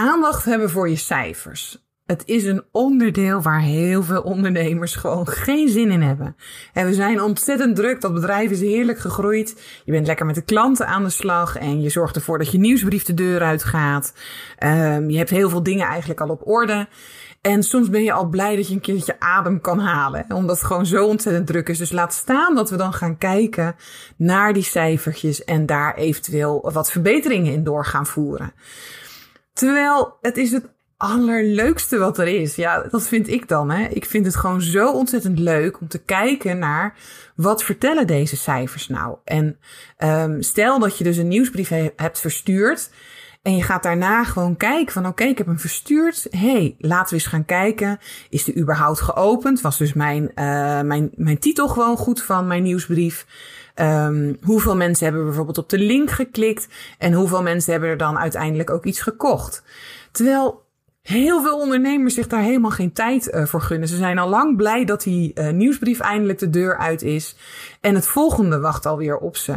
Aandacht hebben voor je cijfers. Het is een onderdeel waar heel veel ondernemers gewoon geen zin in hebben. En we zijn ontzettend druk. Dat bedrijf is heerlijk gegroeid. Je bent lekker met de klanten aan de slag. En je zorgt ervoor dat je nieuwsbrief de deur uitgaat. Um, je hebt heel veel dingen eigenlijk al op orde. En soms ben je al blij dat je een keertje adem kan halen. Omdat het gewoon zo ontzettend druk is. Dus laat staan dat we dan gaan kijken naar die cijfertjes. En daar eventueel wat verbeteringen in door gaan voeren. Terwijl het is het allerleukste wat er is. Ja, dat vind ik dan. Hè. Ik vind het gewoon zo ontzettend leuk om te kijken naar wat vertellen deze cijfers nou. En um, stel dat je dus een nieuwsbrief hebt verstuurd. En je gaat daarna gewoon kijken van oké, ik heb hem verstuurd. hey, laten we eens gaan kijken. Is die überhaupt geopend? Was dus mijn, uh, mijn, mijn titel gewoon goed van mijn nieuwsbrief? Um, hoeveel mensen hebben bijvoorbeeld op de link geklikt? En hoeveel mensen hebben er dan uiteindelijk ook iets gekocht? Terwijl heel veel ondernemers zich daar helemaal geen tijd uh, voor gunnen. Ze zijn al lang blij dat die uh, nieuwsbrief eindelijk de deur uit is. En het volgende wacht alweer op ze.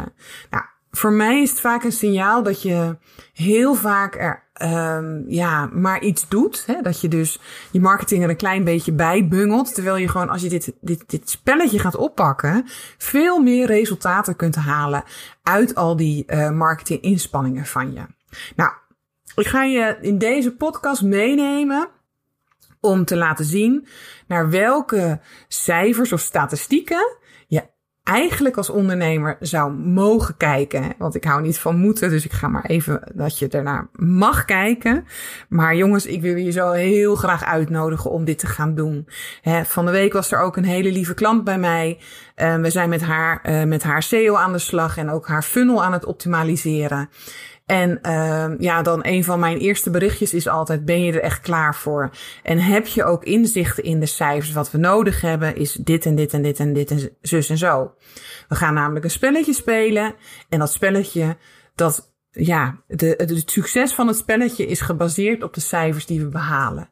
Nou, voor mij is het vaak een signaal dat je heel vaak er um, ja, maar iets doet. Hè? Dat je dus je marketing er een klein beetje bij bungelt. Terwijl je gewoon, als je dit, dit, dit spelletje gaat oppakken, veel meer resultaten kunt halen uit al die uh, marketing inspanningen van je. Nou, ik ga je in deze podcast meenemen om te laten zien naar welke cijfers of statistieken eigenlijk als ondernemer zou mogen kijken. Want ik hou niet van moeten, dus ik ga maar even dat je ernaar mag kijken. Maar jongens, ik wil je zo heel graag uitnodigen om dit te gaan doen. van de week was er ook een hele lieve klant bij mij. Uh, we zijn met haar, uh, met haar SEO aan de slag en ook haar funnel aan het optimaliseren. En uh, ja, dan een van mijn eerste berichtjes is altijd: ben je er echt klaar voor? En heb je ook inzichten in de cijfers? Wat we nodig hebben is dit en dit en dit en dit en zus en zo. We gaan namelijk een spelletje spelen. En dat spelletje, dat ja, de, het succes van het spelletje is gebaseerd op de cijfers die we behalen.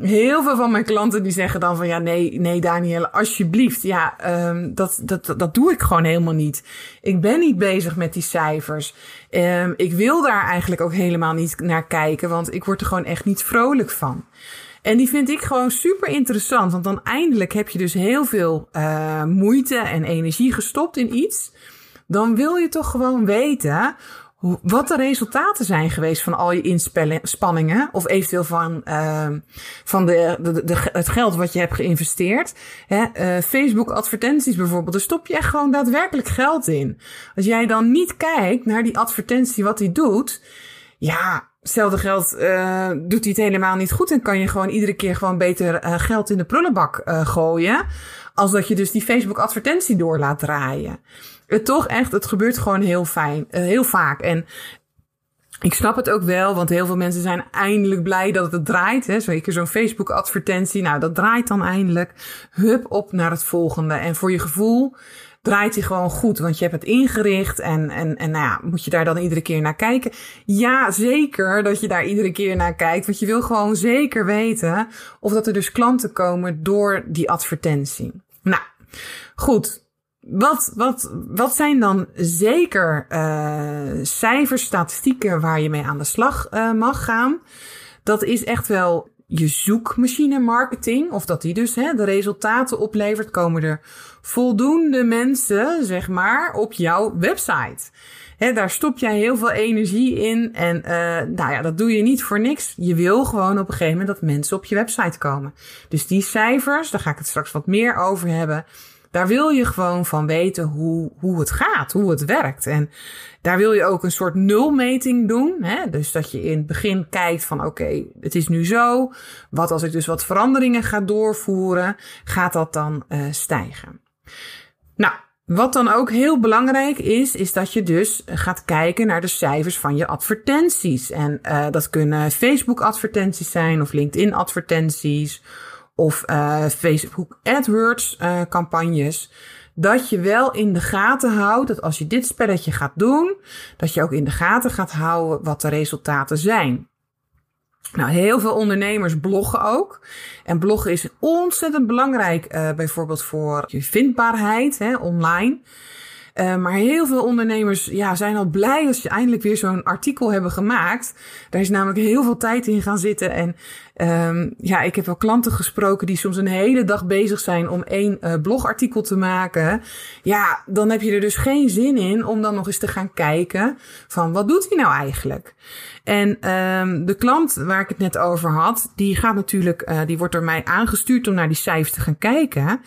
Heel veel van mijn klanten die zeggen dan van ja, nee, nee, Danielle, alsjeblieft. Ja, um, dat, dat, dat doe ik gewoon helemaal niet. Ik ben niet bezig met die cijfers. Um, ik wil daar eigenlijk ook helemaal niet naar kijken, want ik word er gewoon echt niet vrolijk van. En die vind ik gewoon super interessant, want dan eindelijk heb je dus heel veel uh, moeite en energie gestopt in iets. Dan wil je toch gewoon weten wat de resultaten zijn geweest van al je inspanningen. Of eventueel van, uh, van de, de, het geld wat je hebt geïnvesteerd. Hè, uh, Facebook advertenties bijvoorbeeld. Daar stop je echt gewoon daadwerkelijk geld in. Als jij dan niet kijkt naar die advertentie wat hij doet. Ja, hetzelfde geld uh, doet hij het helemaal niet goed. En kan je gewoon iedere keer gewoon beter uh, geld in de prullenbak gooien. Als dat je dus die Facebook advertentie door laat draaien het toch echt, het gebeurt gewoon heel fijn, uh, heel vaak. En ik snap het ook wel, want heel veel mensen zijn eindelijk blij dat het draait. Hè. Zeker zo'n Facebook-advertentie. Nou, dat draait dan eindelijk. Hup op naar het volgende. En voor je gevoel draait hij gewoon goed. Want je hebt het ingericht en, en, en nou ja, moet je daar dan iedere keer naar kijken? Ja, zeker dat je daar iedere keer naar kijkt. Want je wil gewoon zeker weten of dat er dus klanten komen door die advertentie. Nou, goed. Wat, wat, wat zijn dan zeker uh, cijfers, statistieken waar je mee aan de slag uh, mag gaan? Dat is echt wel je zoekmachine marketing. Of dat die dus hè, de resultaten oplevert. Komen er voldoende mensen, zeg maar, op jouw website. Hè, daar stop jij heel veel energie in. En uh, nou ja, dat doe je niet voor niks. Je wil gewoon op een gegeven moment dat mensen op je website komen. Dus die cijfers, daar ga ik het straks wat meer over hebben daar wil je gewoon van weten hoe, hoe het gaat, hoe het werkt. En daar wil je ook een soort nulmeting doen. Hè? Dus dat je in het begin kijkt van oké, het is nu zo. Wat als ik dus wat veranderingen ga doorvoeren, gaat dat dan uh, stijgen? Nou, Wat dan ook heel belangrijk is, is dat je dus gaat kijken naar de cijfers van je advertenties. En uh, dat kunnen Facebook advertenties zijn of LinkedIn advertenties of uh, Facebook AdWords uh, campagnes. Dat je wel in de gaten houdt dat als je dit spelletje gaat doen, dat je ook in de gaten gaat houden wat de resultaten zijn. Nou, heel veel ondernemers bloggen ook. En bloggen is ontzettend belangrijk, uh, bijvoorbeeld voor je vindbaarheid hè, online. Uh, maar heel veel ondernemers ja, zijn al blij als je eindelijk weer zo'n artikel hebben gemaakt. Daar is namelijk heel veel tijd in gaan zitten. En um, ja, ik heb wel klanten gesproken die soms een hele dag bezig zijn om één uh, blogartikel te maken. Ja, dan heb je er dus geen zin in om dan nog eens te gaan kijken van wat doet hij nou eigenlijk? En um, de klant waar ik het net over had, die gaat natuurlijk, uh, die wordt door mij aangestuurd om naar die cijfers te gaan kijken.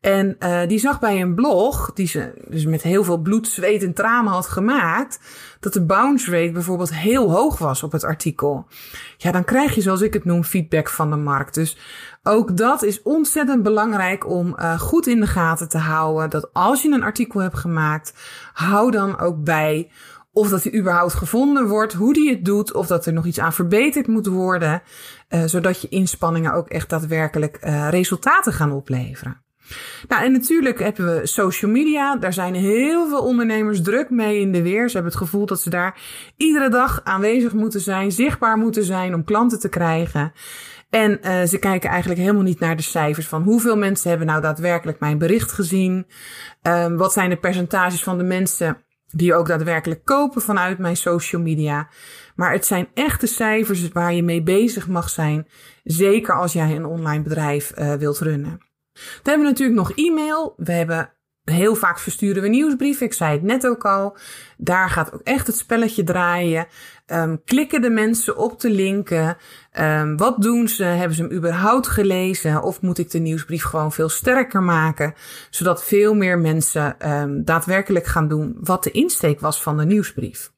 En uh, die zag bij een blog, die ze dus met heel veel bloed, zweet en tranen had gemaakt, dat de bounce rate bijvoorbeeld heel hoog was op het artikel. Ja, dan krijg je, zoals ik het noem, feedback van de markt. Dus ook dat is ontzettend belangrijk om uh, goed in de gaten te houden. Dat als je een artikel hebt gemaakt, hou dan ook bij of dat hij überhaupt gevonden wordt, hoe die het doet, of dat er nog iets aan verbeterd moet worden, uh, zodat je inspanningen ook echt daadwerkelijk uh, resultaten gaan opleveren. Nou, en natuurlijk hebben we social media. Daar zijn heel veel ondernemers druk mee in de weer. Ze hebben het gevoel dat ze daar iedere dag aanwezig moeten zijn, zichtbaar moeten zijn om klanten te krijgen. En uh, ze kijken eigenlijk helemaal niet naar de cijfers van hoeveel mensen hebben nou daadwerkelijk mijn bericht gezien. Um, wat zijn de percentages van de mensen die ook daadwerkelijk kopen vanuit mijn social media. Maar het zijn echte cijfers waar je mee bezig mag zijn. Zeker als jij een online bedrijf uh, wilt runnen. Dan hebben we natuurlijk nog e-mail. We hebben heel vaak versturen we nieuwsbrieven. Ik zei het net ook al. Daar gaat ook echt het spelletje draaien. Um, klikken de mensen op de linken? Um, wat doen ze? Hebben ze hem überhaupt gelezen? Of moet ik de nieuwsbrief gewoon veel sterker maken? Zodat veel meer mensen um, daadwerkelijk gaan doen wat de insteek was van de nieuwsbrief.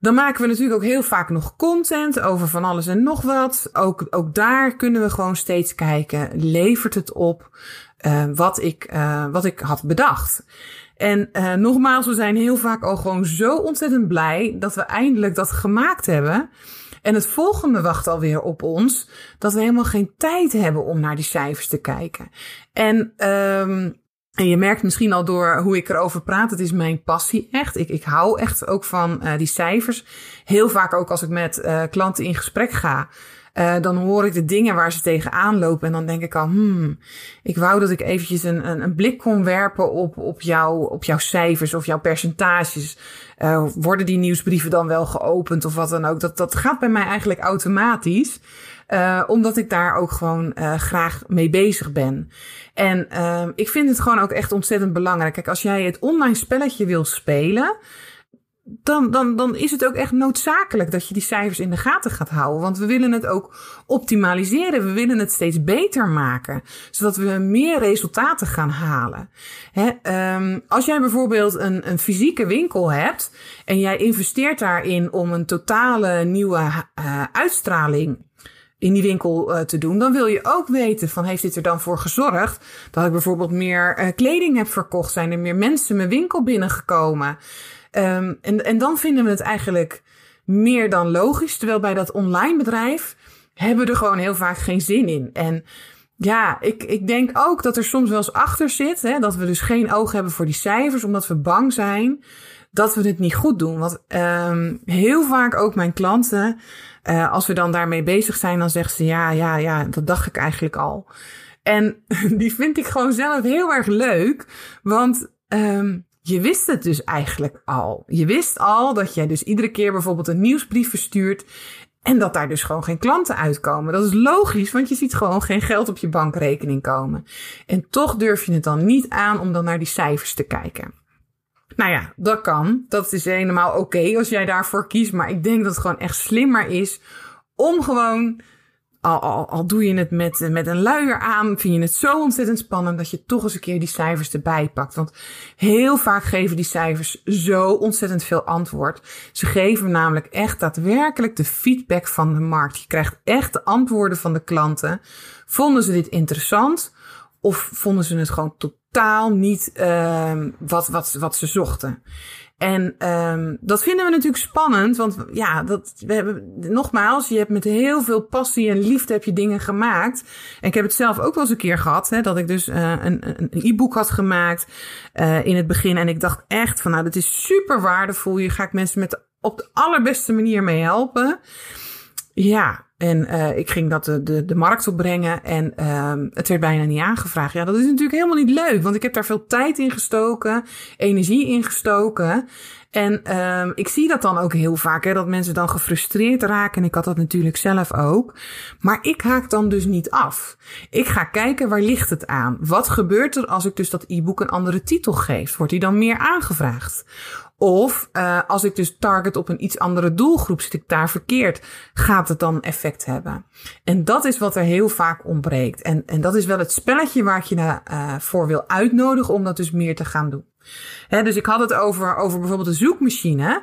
Dan maken we natuurlijk ook heel vaak nog content over van alles en nog wat. Ook, ook daar kunnen we gewoon steeds kijken. Levert het op uh, wat, ik, uh, wat ik had bedacht? En uh, nogmaals, we zijn heel vaak al gewoon zo ontzettend blij dat we eindelijk dat gemaakt hebben. En het volgende wacht alweer op ons. Dat we helemaal geen tijd hebben om naar die cijfers te kijken. En um, en je merkt misschien al door hoe ik erover praat, het is mijn passie echt. Ik, ik hou echt ook van uh, die cijfers. Heel vaak ook als ik met uh, klanten in gesprek ga, uh, dan hoor ik de dingen waar ze tegenaan lopen. En dan denk ik al, hmm, ik wou dat ik eventjes een, een, een blik kon werpen op, op, jou, op jouw cijfers of jouw percentages. worden die nieuwsbrieven dan wel geopend of wat dan ook? Dat, dat gaat bij mij eigenlijk automatisch. Uh, omdat ik daar ook gewoon uh, graag mee bezig ben. En uh, ik vind het gewoon ook echt ontzettend belangrijk. Kijk, als jij het online spelletje wil spelen, dan, dan, dan is het ook echt noodzakelijk dat je die cijfers in de gaten gaat houden. Want we willen het ook optimaliseren. We willen het steeds beter maken. Zodat we meer resultaten gaan halen. Hè, um, als jij bijvoorbeeld een, een fysieke winkel hebt en jij investeert daarin om een totale nieuwe uh, uitstraling in die winkel uh, te doen, dan wil je ook weten van heeft dit er dan voor gezorgd dat ik bijvoorbeeld meer uh, kleding heb verkocht, zijn er meer mensen mijn winkel binnengekomen. Um, en, en dan vinden we het eigenlijk meer dan logisch, terwijl bij dat online bedrijf hebben we er gewoon heel vaak geen zin in. En ja, ik, ik denk ook dat er soms wel eens achter zit, hè, dat we dus geen oog hebben voor die cijfers, omdat we bang zijn dat we het niet goed doen. Want um, heel vaak ook mijn klanten, uh, als we dan daarmee bezig zijn, dan zeggen ze ja, ja, ja, dat dacht ik eigenlijk al. En die vind ik gewoon zelf heel erg leuk, want um, je wist het dus eigenlijk al. Je wist al dat jij dus iedere keer bijvoorbeeld een nieuwsbrief verstuurt en dat daar dus gewoon geen klanten uitkomen. Dat is logisch, want je ziet gewoon geen geld op je bankrekening komen. En toch durf je het dan niet aan om dan naar die cijfers te kijken. Nou ja, dat kan. Dat is helemaal oké als jij daarvoor kiest. Maar ik denk dat het gewoon echt slimmer is om gewoon al, al, al doe je het met, met een luier aan, vind je het zo ontzettend spannend dat je toch eens een keer die cijfers erbij pakt. Want heel vaak geven die cijfers zo ontzettend veel antwoord. Ze geven namelijk echt daadwerkelijk de feedback van de markt. Je krijgt echt de antwoorden van de klanten. Vonden ze dit interessant? Of vonden ze het gewoon totaal niet uh, wat, wat, wat ze zochten? En um, dat vinden we natuurlijk spannend, want ja, dat, we hebben, nogmaals, je hebt met heel veel passie en liefde heb je dingen gemaakt. En ik heb het zelf ook wel eens een keer gehad, hè, dat ik dus uh, een, e-book had gemaakt uh, in het begin. En ik dacht echt van, nou, dat is super waardevol. Hier ga ik mensen met op de allerbeste manier mee helpen. Ja, en uh, ik ging dat de, de, de markt opbrengen en uh, het werd bijna niet aangevraagd. Ja, dat is natuurlijk helemaal niet leuk, want ik heb daar veel tijd in gestoken, energie in gestoken. En uh, ik zie dat dan ook heel vaak, hè, dat mensen dan gefrustreerd raken. En ik had dat natuurlijk zelf ook. Maar ik haak dan dus niet af. Ik ga kijken, waar ligt het aan? Wat gebeurt er als ik dus dat e-book een andere titel geef? Wordt die dan meer aangevraagd? Of uh, als ik dus target op een iets andere doelgroep, zit ik daar verkeerd, gaat het dan effect hebben? En dat is wat er heel vaak ontbreekt. En, en dat is wel het spelletje waar ik je naar, uh, voor wil uitnodigen om dat dus meer te gaan doen. Hè, dus ik had het over, over bijvoorbeeld een zoekmachine.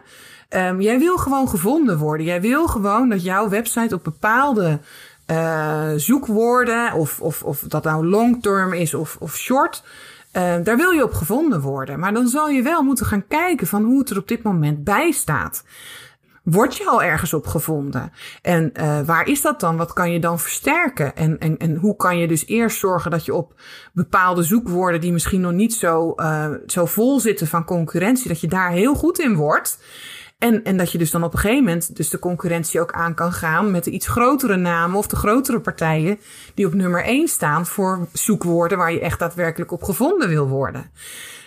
Um, jij wil gewoon gevonden worden. Jij wil gewoon dat jouw website op bepaalde uh, zoekwoorden, of, of, of dat nou long term is of, of short, uh, daar wil je op gevonden worden. Maar dan zal je wel moeten gaan kijken van hoe het er op dit moment bij staat. Word je al ergens op gevonden? En uh, waar is dat dan? Wat kan je dan versterken? En, en, en hoe kan je dus eerst zorgen dat je op bepaalde zoekwoorden die misschien nog niet zo, uh, zo vol zitten van concurrentie, dat je daar heel goed in wordt. En, en dat je dus dan op een gegeven moment dus de concurrentie ook aan kan gaan met de iets grotere namen of de grotere partijen die op nummer 1 staan voor zoekwoorden waar je echt daadwerkelijk op gevonden wil worden.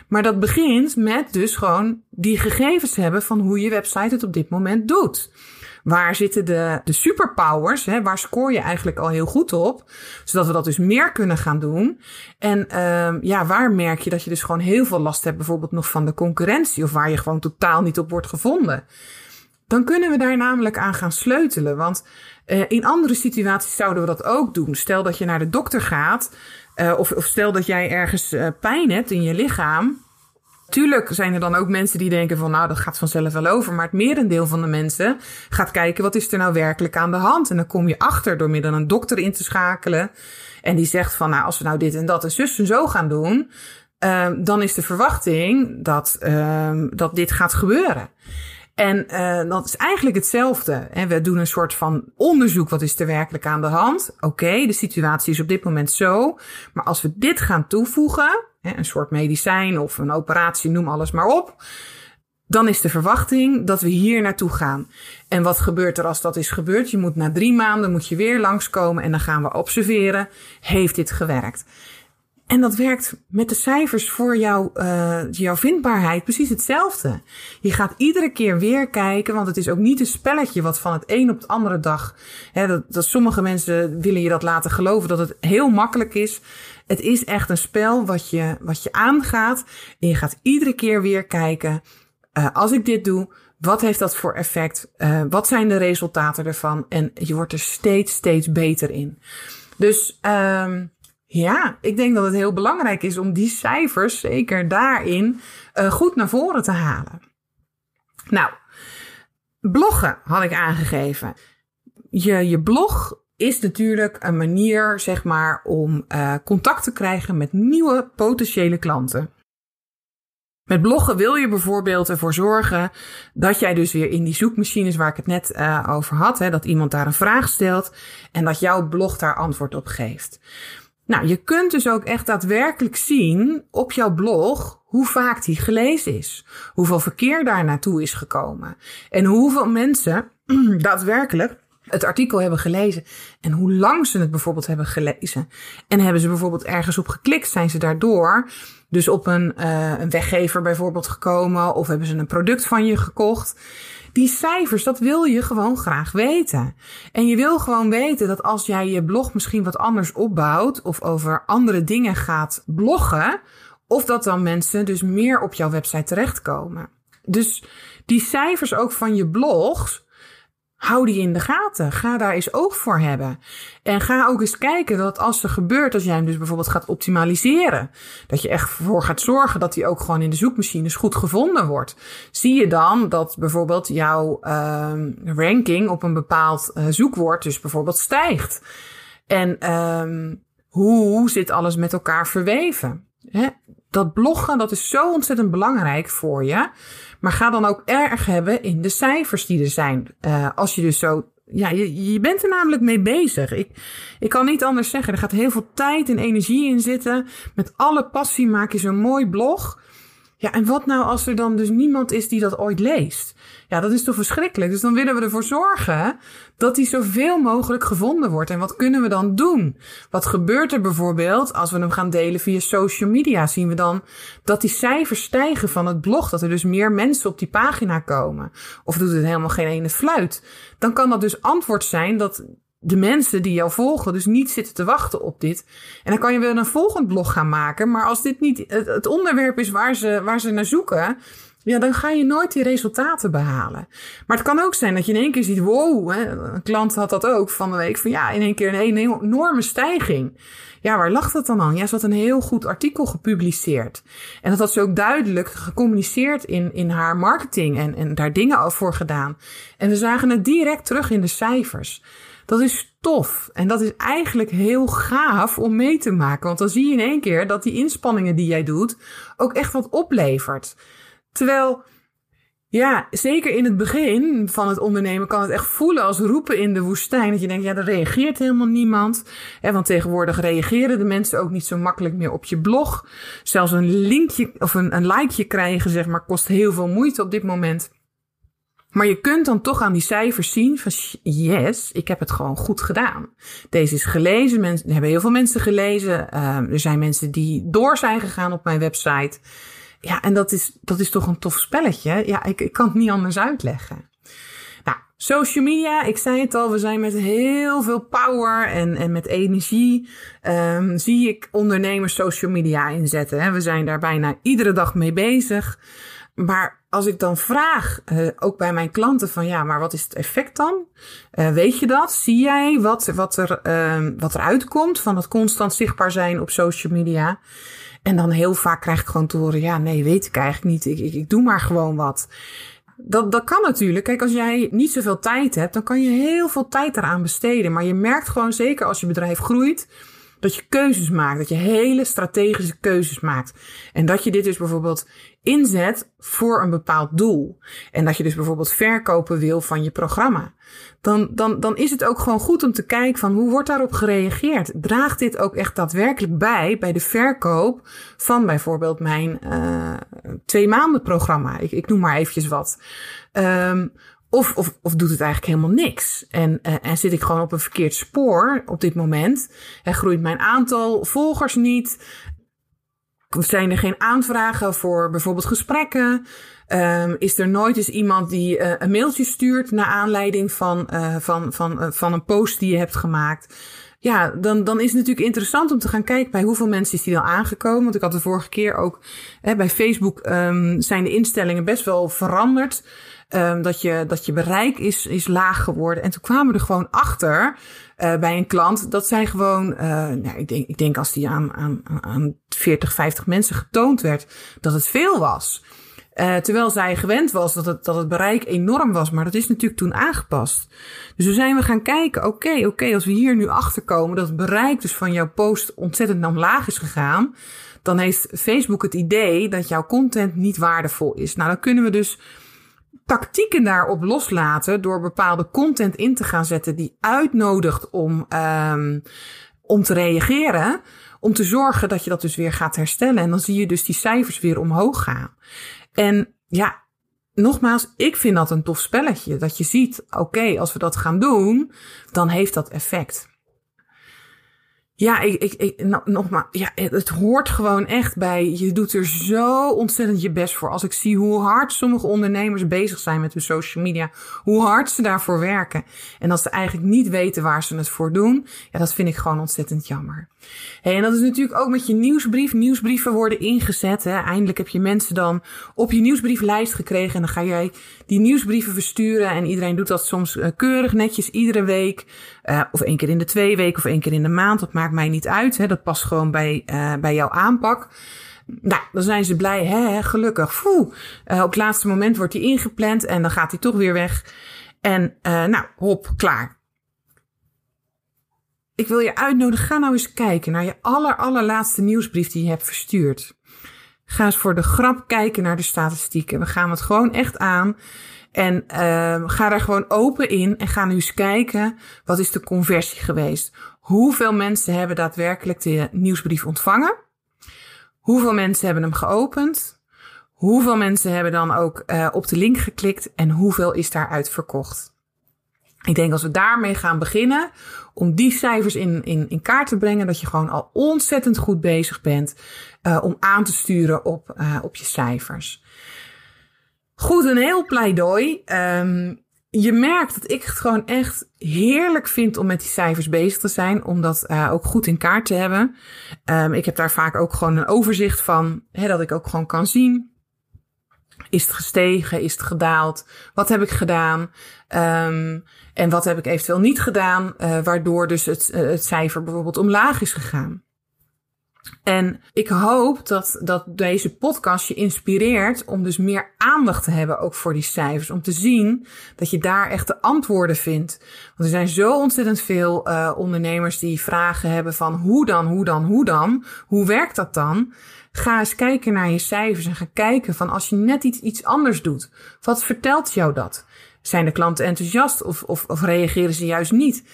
Maar dat begint met dus gewoon die gegevens hebben van hoe je website het op dit moment doet. Waar zitten de, de superpowers? Hè? Waar scoor je eigenlijk al heel goed op? Zodat we dat dus meer kunnen gaan doen. En uh, ja, waar merk je dat je dus gewoon heel veel last hebt, bijvoorbeeld nog van de concurrentie, of waar je gewoon totaal niet op wordt gevonden? Dan kunnen we daar namelijk aan gaan sleutelen. Want uh, in andere situaties zouden we dat ook doen. Stel dat je naar de dokter gaat, uh, of, stel dat jij ergens uh, pijn hebt in je lichaam. Tuurlijk zijn er dan ook mensen die denken van nou dat gaat vanzelf wel over. Maar het merendeel van de mensen gaat kijken wat is er nou werkelijk aan de hand. En dan kom je achter door middel een dokter in te schakelen. En die zegt van nou als we nou dit en dat en zus en zo gaan doen. Uh, dan is de verwachting dat, uh, dat dit gaat gebeuren. En uh, dat is eigenlijk hetzelfde. En we doen een soort van onderzoek. Wat is er werkelijk aan de hand? Oké, de situatie is op dit moment zo. Maar als we dit gaan toevoegen, een soort medicijn of een operatie, noem alles maar op. Dan is de verwachting dat we hier naartoe gaan. En wat gebeurt er als dat is gebeurd? Je moet na drie maanden moet je weer langskomen en dan gaan we observeren. Heeft dit gewerkt? En dat werkt met de cijfers voor jou, uh, jouw vindbaarheid precies hetzelfde. Je gaat iedere keer weer kijken, want het is ook niet een spelletje wat van het een op de andere dag. Hè, dat, dat sommige mensen willen je dat laten geloven dat het heel makkelijk is. Het is echt een spel wat je, wat je aangaat. En je gaat iedere keer weer kijken. Uh, als ik dit doe, wat heeft dat voor effect? Uh, wat zijn de resultaten ervan? En je wordt er steeds, steeds beter in. Dus um, ja, ik denk dat het heel belangrijk is om die cijfers, zeker daarin, uh, goed naar voren te halen. Nou, bloggen had ik aangegeven. Je, je blog is natuurlijk een manier, zeg maar, om uh, contact te krijgen met nieuwe potentiële klanten. Met bloggen wil je bijvoorbeeld ervoor zorgen dat jij dus weer in die zoekmachines waar ik het net uh, over had, hè, dat iemand daar een vraag stelt en dat jouw blog daar antwoord op geeft. Nou, je kunt dus ook echt daadwerkelijk zien op jouw blog hoe vaak die gelezen is, hoeveel verkeer daar naartoe is gekomen en hoeveel mensen daadwerkelijk het artikel hebben gelezen en hoe lang ze het bijvoorbeeld hebben gelezen. En hebben ze bijvoorbeeld ergens op geklikt, zijn ze daardoor dus op een, uh, een weggever bijvoorbeeld gekomen of hebben ze een product van je gekocht. Die cijfers, dat wil je gewoon graag weten. En je wil gewoon weten dat als jij je blog misschien wat anders opbouwt of over andere dingen gaat bloggen, of dat dan mensen dus meer op jouw website terechtkomen. Dus die cijfers ook van je blogs, Hou die in de gaten. Ga daar eens oog voor hebben. En ga ook eens kijken dat als er gebeurt, als jij hem dus bijvoorbeeld gaat optimaliseren, dat je echt voor gaat zorgen dat hij ook gewoon in de zoekmachines goed gevonden wordt. Zie je dan dat bijvoorbeeld jouw uh, ranking op een bepaald uh, zoekwoord dus bijvoorbeeld stijgt. En um, hoe zit alles met elkaar verweven? Hè? Dat bloggen, dat is zo ontzettend belangrijk voor je. Maar ga dan ook erg hebben in de cijfers die er zijn. Uh, als je dus zo ja, je, je bent er namelijk mee bezig. Ik, ik kan niet anders zeggen. Er gaat heel veel tijd en energie in zitten. Met alle passie maak je zo'n mooi blog. Ja, en wat nou als er dan dus niemand is die dat ooit leest? Ja, dat is toch verschrikkelijk. Dus dan willen we ervoor zorgen dat die zoveel mogelijk gevonden wordt. En wat kunnen we dan doen? Wat gebeurt er bijvoorbeeld als we hem gaan delen via social media? Zien we dan dat die cijfers stijgen van het blog, dat er dus meer mensen op die pagina komen? Of doet het helemaal geen ene fluit? Dan kan dat dus antwoord zijn dat de mensen die jou volgen dus niet zitten te wachten op dit. En dan kan je wel een volgend blog gaan maken. Maar als dit niet het, onderwerp is waar ze, waar ze naar zoeken, ja, dan ga je nooit die resultaten behalen. Maar het kan ook zijn dat je in één keer ziet, wow, hè, een klant had dat ook van de week, van ja, in één keer een enorme stijging. Ja, waar lag dat dan aan? Ja, ze had een heel goed artikel gepubliceerd. En dat had ze ook duidelijk gecommuniceerd in, in haar marketing en, en daar dingen voor gedaan. En we zagen het direct terug in de cijfers. Dat is tof. En dat is eigenlijk heel gaaf om mee te maken. Want dan zie je in één keer dat die inspanningen die jij doet ook echt wat oplevert. Terwijl, ja, zeker in het begin van het ondernemen kan het echt voelen als roepen in de woestijn. Dat je denkt, ja, er reageert helemaal niemand. want tegenwoordig reageren de mensen ook niet zo makkelijk meer op je blog. Zelfs een linkje of een, een likeje krijgen, zeg maar, kost heel veel moeite op dit moment. Maar je kunt dan toch aan die cijfers zien van yes, ik heb het gewoon goed gedaan. Deze is gelezen, mensen, hebben heel veel mensen gelezen. Uh, er zijn mensen die door zijn gegaan op mijn website. Ja, en dat is, dat is toch een tof spelletje. Ja, ik, ik kan het niet anders uitleggen. Nou, social media, ik zei het al, we zijn met heel veel power en, en met energie. Um, zie ik ondernemers social media inzetten. Hè. We zijn daar bijna iedere dag mee bezig. Maar als ik dan vraag, uh, ook bij mijn klanten, van ja, maar wat is het effect dan? Uh, weet je dat? Zie jij wat, wat, er, uh, wat er uitkomt van het constant zichtbaar zijn op social media? En dan heel vaak krijg ik gewoon te horen, ja, nee, weet ik eigenlijk niet. Ik, ik, ik doe maar gewoon wat. Dat, dat kan natuurlijk. Kijk, als jij niet zoveel tijd hebt, dan kan je heel veel tijd eraan besteden. Maar je merkt gewoon zeker als je bedrijf groeit, dat je keuzes maakt. Dat je hele strategische keuzes maakt. En dat je dit dus bijvoorbeeld inzet voor een bepaald doel. En dat je dus bijvoorbeeld verkopen wil van je programma. Dan, dan, dan is het ook gewoon goed om te kijken van hoe wordt daarop gereageerd? Draagt dit ook echt daadwerkelijk bij bij de verkoop van bijvoorbeeld mijn uh, twee maanden programma? Ik, ik noem maar eventjes wat. Um, of, of, of doet het eigenlijk helemaal niks? En, uh, en zit ik gewoon op een verkeerd spoor op dit moment? En groeit mijn aantal volgers niet? Zijn er geen aanvragen voor bijvoorbeeld gesprekken? Um, is er nooit eens iemand die uh, een mailtje stuurt naar aanleiding van, uh, van, van, uh, van een post die je hebt gemaakt? Ja, dan, dan is het natuurlijk interessant om te gaan kijken bij hoeveel mensen is die dan aangekomen. Want ik had de vorige keer ook hè, bij Facebook um, zijn de instellingen best wel veranderd. Um, dat, je, dat je bereik is, is laag geworden. En toen kwamen we er gewoon achter uh, bij een klant dat zij gewoon, uh, nou, ik, denk, ik denk als die aan, aan, aan 40, 50 mensen getoond werd, dat het veel was. Uh, terwijl zij gewend was dat het, dat het bereik enorm was. Maar dat is natuurlijk toen aangepast. Dus toen zijn we gaan kijken, oké, oké, als we hier nu achter komen dat het bereik dus van jouw post ontzettend omlaag is gegaan. Dan heeft Facebook het idee dat jouw content niet waardevol is. Nou, dan kunnen we dus tactieken daarop loslaten door bepaalde content in te gaan zetten die uitnodigt om, um, om te reageren. Om te zorgen dat je dat dus weer gaat herstellen. En dan zie je dus die cijfers weer omhoog gaan. En ja, nogmaals, ik vind dat een tof spelletje. Dat je ziet, oké, als we dat gaan doen, dan heeft dat effect. Ja, ik, ik, ik, nou, nogmaals, ja, het hoort gewoon echt bij. Je doet er zo ontzettend je best voor. Als ik zie hoe hard sommige ondernemers bezig zijn met hun social media, hoe hard ze daarvoor werken. En dat ze eigenlijk niet weten waar ze het voor doen, ja, dat vind ik gewoon ontzettend jammer. Hey, en dat is natuurlijk ook met je nieuwsbrief. Nieuwsbrieven worden ingezet. Hè. Eindelijk heb je mensen dan op je nieuwsbrieflijst gekregen. En dan ga jij die nieuwsbrieven versturen. En iedereen doet dat soms uh, keurig netjes iedere week. Uh, of één keer in de twee weken of één keer in de maand. Dat maakt mij niet uit. Hè. Dat past gewoon bij, uh, bij jouw aanpak. Nou, dan zijn ze blij, hè, gelukkig. Oeh, op het laatste moment wordt hij ingepland en dan gaat hij toch weer weg. En nou, hop, klaar ik wil je uitnodigen, ga nou eens kijken naar je aller, allerlaatste nieuwsbrief die je hebt verstuurd. Ga eens voor de grap kijken naar de statistieken. We gaan het gewoon echt aan. En ga daar gewoon open in en ga nu eens kijken, wat is de conversie geweest? Hoeveel mensen hebben daadwerkelijk de nieuwsbrief ontvangen? Hoeveel mensen hebben hem geopend? Hoeveel mensen hebben dan ook uh, op de link geklikt en hoeveel is daaruit verkocht? Ik denk als we daarmee gaan beginnen, om die cijfers in, in, in kaart te brengen, dat je gewoon al ontzettend goed bezig bent uh, om aan te sturen op, uh, op je cijfers. Goed, een heel pleidooi. Um, je merkt dat ik het gewoon echt heerlijk vind om met die cijfers bezig te zijn, om dat uh, ook goed in kaart te hebben. Um, ik heb daar vaak ook gewoon een overzicht van, hè, dat ik ook gewoon kan zien. Is het gestegen? Is het gedaald? Wat heb ik gedaan? Um, en wat heb ik eventueel niet gedaan, uh, waardoor dus het, uh, het cijfer bijvoorbeeld omlaag is gegaan? En ik hoop dat, dat deze podcast je inspireert om dus meer aandacht te hebben ook voor die cijfers. Om te zien dat je daar echt de antwoorden vindt. Want er zijn zo ontzettend veel uh, ondernemers die vragen hebben van hoe dan, hoe dan, hoe dan? Hoe werkt dat dan? Ga eens kijken naar je cijfers en ga kijken van als je net iets, iets anders doet. Wat vertelt jou dat? Zijn de klanten enthousiast of, of, of reageren ze juist niet?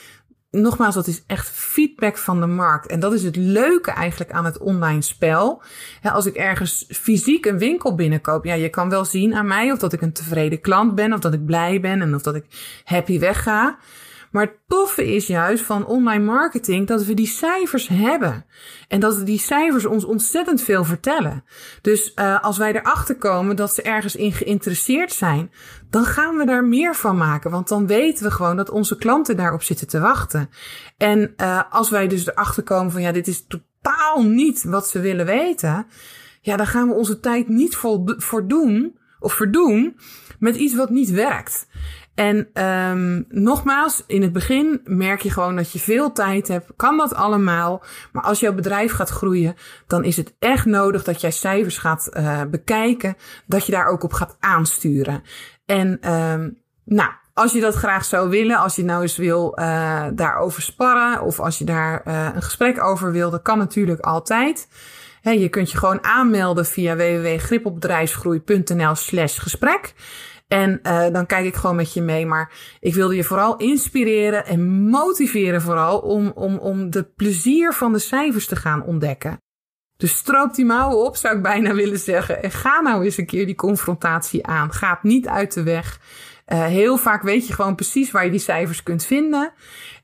Nogmaals, dat is echt feedback van de markt. En dat is het leuke eigenlijk aan het online spel. als ik ergens fysiek een winkel binnenkoop, ja, je kan wel zien aan mij of dat ik een tevreden klant ben, of dat ik blij ben en of dat ik happy wegga. Maar het toffe is juist van online marketing dat we die cijfers hebben. En dat die cijfers ons ontzettend veel vertellen. Dus uh, als wij erachter komen dat ze ergens in geïnteresseerd zijn, dan gaan we daar meer van maken. Want dan weten we gewoon dat onze klanten daarop zitten te wachten. En uh, als wij dus erachter komen van ja, dit is totaal niet wat ze willen weten. Ja, dan gaan we onze tijd niet voor doen of verdoen met iets wat niet werkt. En um, nogmaals, in het begin merk je gewoon dat je veel tijd hebt. Kan dat allemaal. Maar als jouw bedrijf gaat groeien, dan is het echt nodig dat jij cijfers gaat uh, bekijken. Dat je daar ook op gaat aansturen. En um, nou, als je dat graag zou willen, als je nou eens wil uh, daarover sparren. Of als je daar uh, een gesprek over wil, dat kan natuurlijk altijd. Je kunt je gewoon aanmelden via www.gripopbedrijfsgroei.nl slash gesprek. En uh, dan kijk ik gewoon met je mee. Maar ik wilde je vooral inspireren en motiveren vooral om, om, om de plezier van de cijfers te gaan ontdekken. Dus stroop die mouwen op, zou ik bijna willen zeggen. En ga nou eens een keer die confrontatie aan. Ga het niet uit de weg. Uh, heel vaak weet je gewoon precies waar je die cijfers kunt vinden.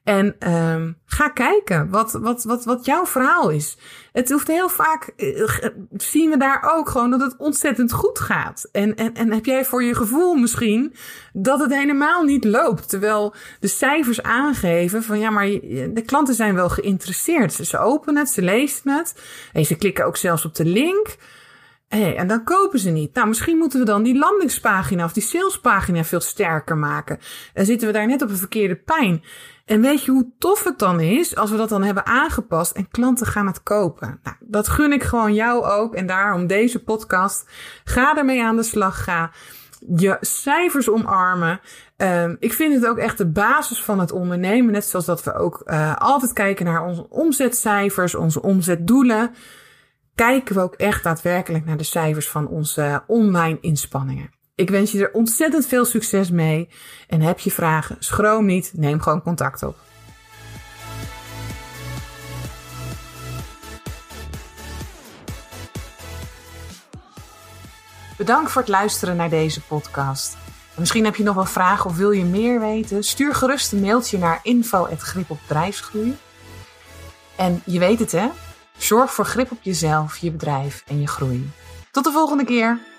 En um, ga kijken wat, wat, wat, wat jouw verhaal is. Het hoeft heel vaak, uh, zien we daar ook gewoon dat het ontzettend goed gaat. En, en, en heb jij voor je gevoel misschien dat het helemaal niet loopt. Terwijl de cijfers aangeven van ja, maar de klanten zijn wel geïnteresseerd. Ze, ze openen het, ze lezen het. En ze klikken ook zelfs op de link. Hey, en dan kopen ze niet. Nou, misschien moeten we dan die landingspagina of die salespagina veel sterker maken. En zitten we daar net op een verkeerde pijn. En weet je hoe tof het dan is als we dat dan hebben aangepast en klanten gaan het kopen? Nou, dat gun ik gewoon jou ook. En daarom deze podcast. Ga ermee aan de slag. Ga je cijfers omarmen. Um, ik vind het ook echt de basis van het ondernemen. Net zoals dat we ook uh, altijd kijken naar onze omzetcijfers, onze omzetdoelen. Kijken we ook echt daadwerkelijk naar de cijfers van onze online inspanningen. Ik wens je er ontzettend veel succes mee. En heb je vragen, schroom niet, neem gewoon contact op. Bedankt voor het luisteren naar deze podcast. Misschien heb je nog wel vragen of wil je meer weten? Stuur gerust een mailtje naar info.grip op bedrijfsgroei. En je weet het hè, zorg voor grip op jezelf, je bedrijf en je groei. Tot de volgende keer!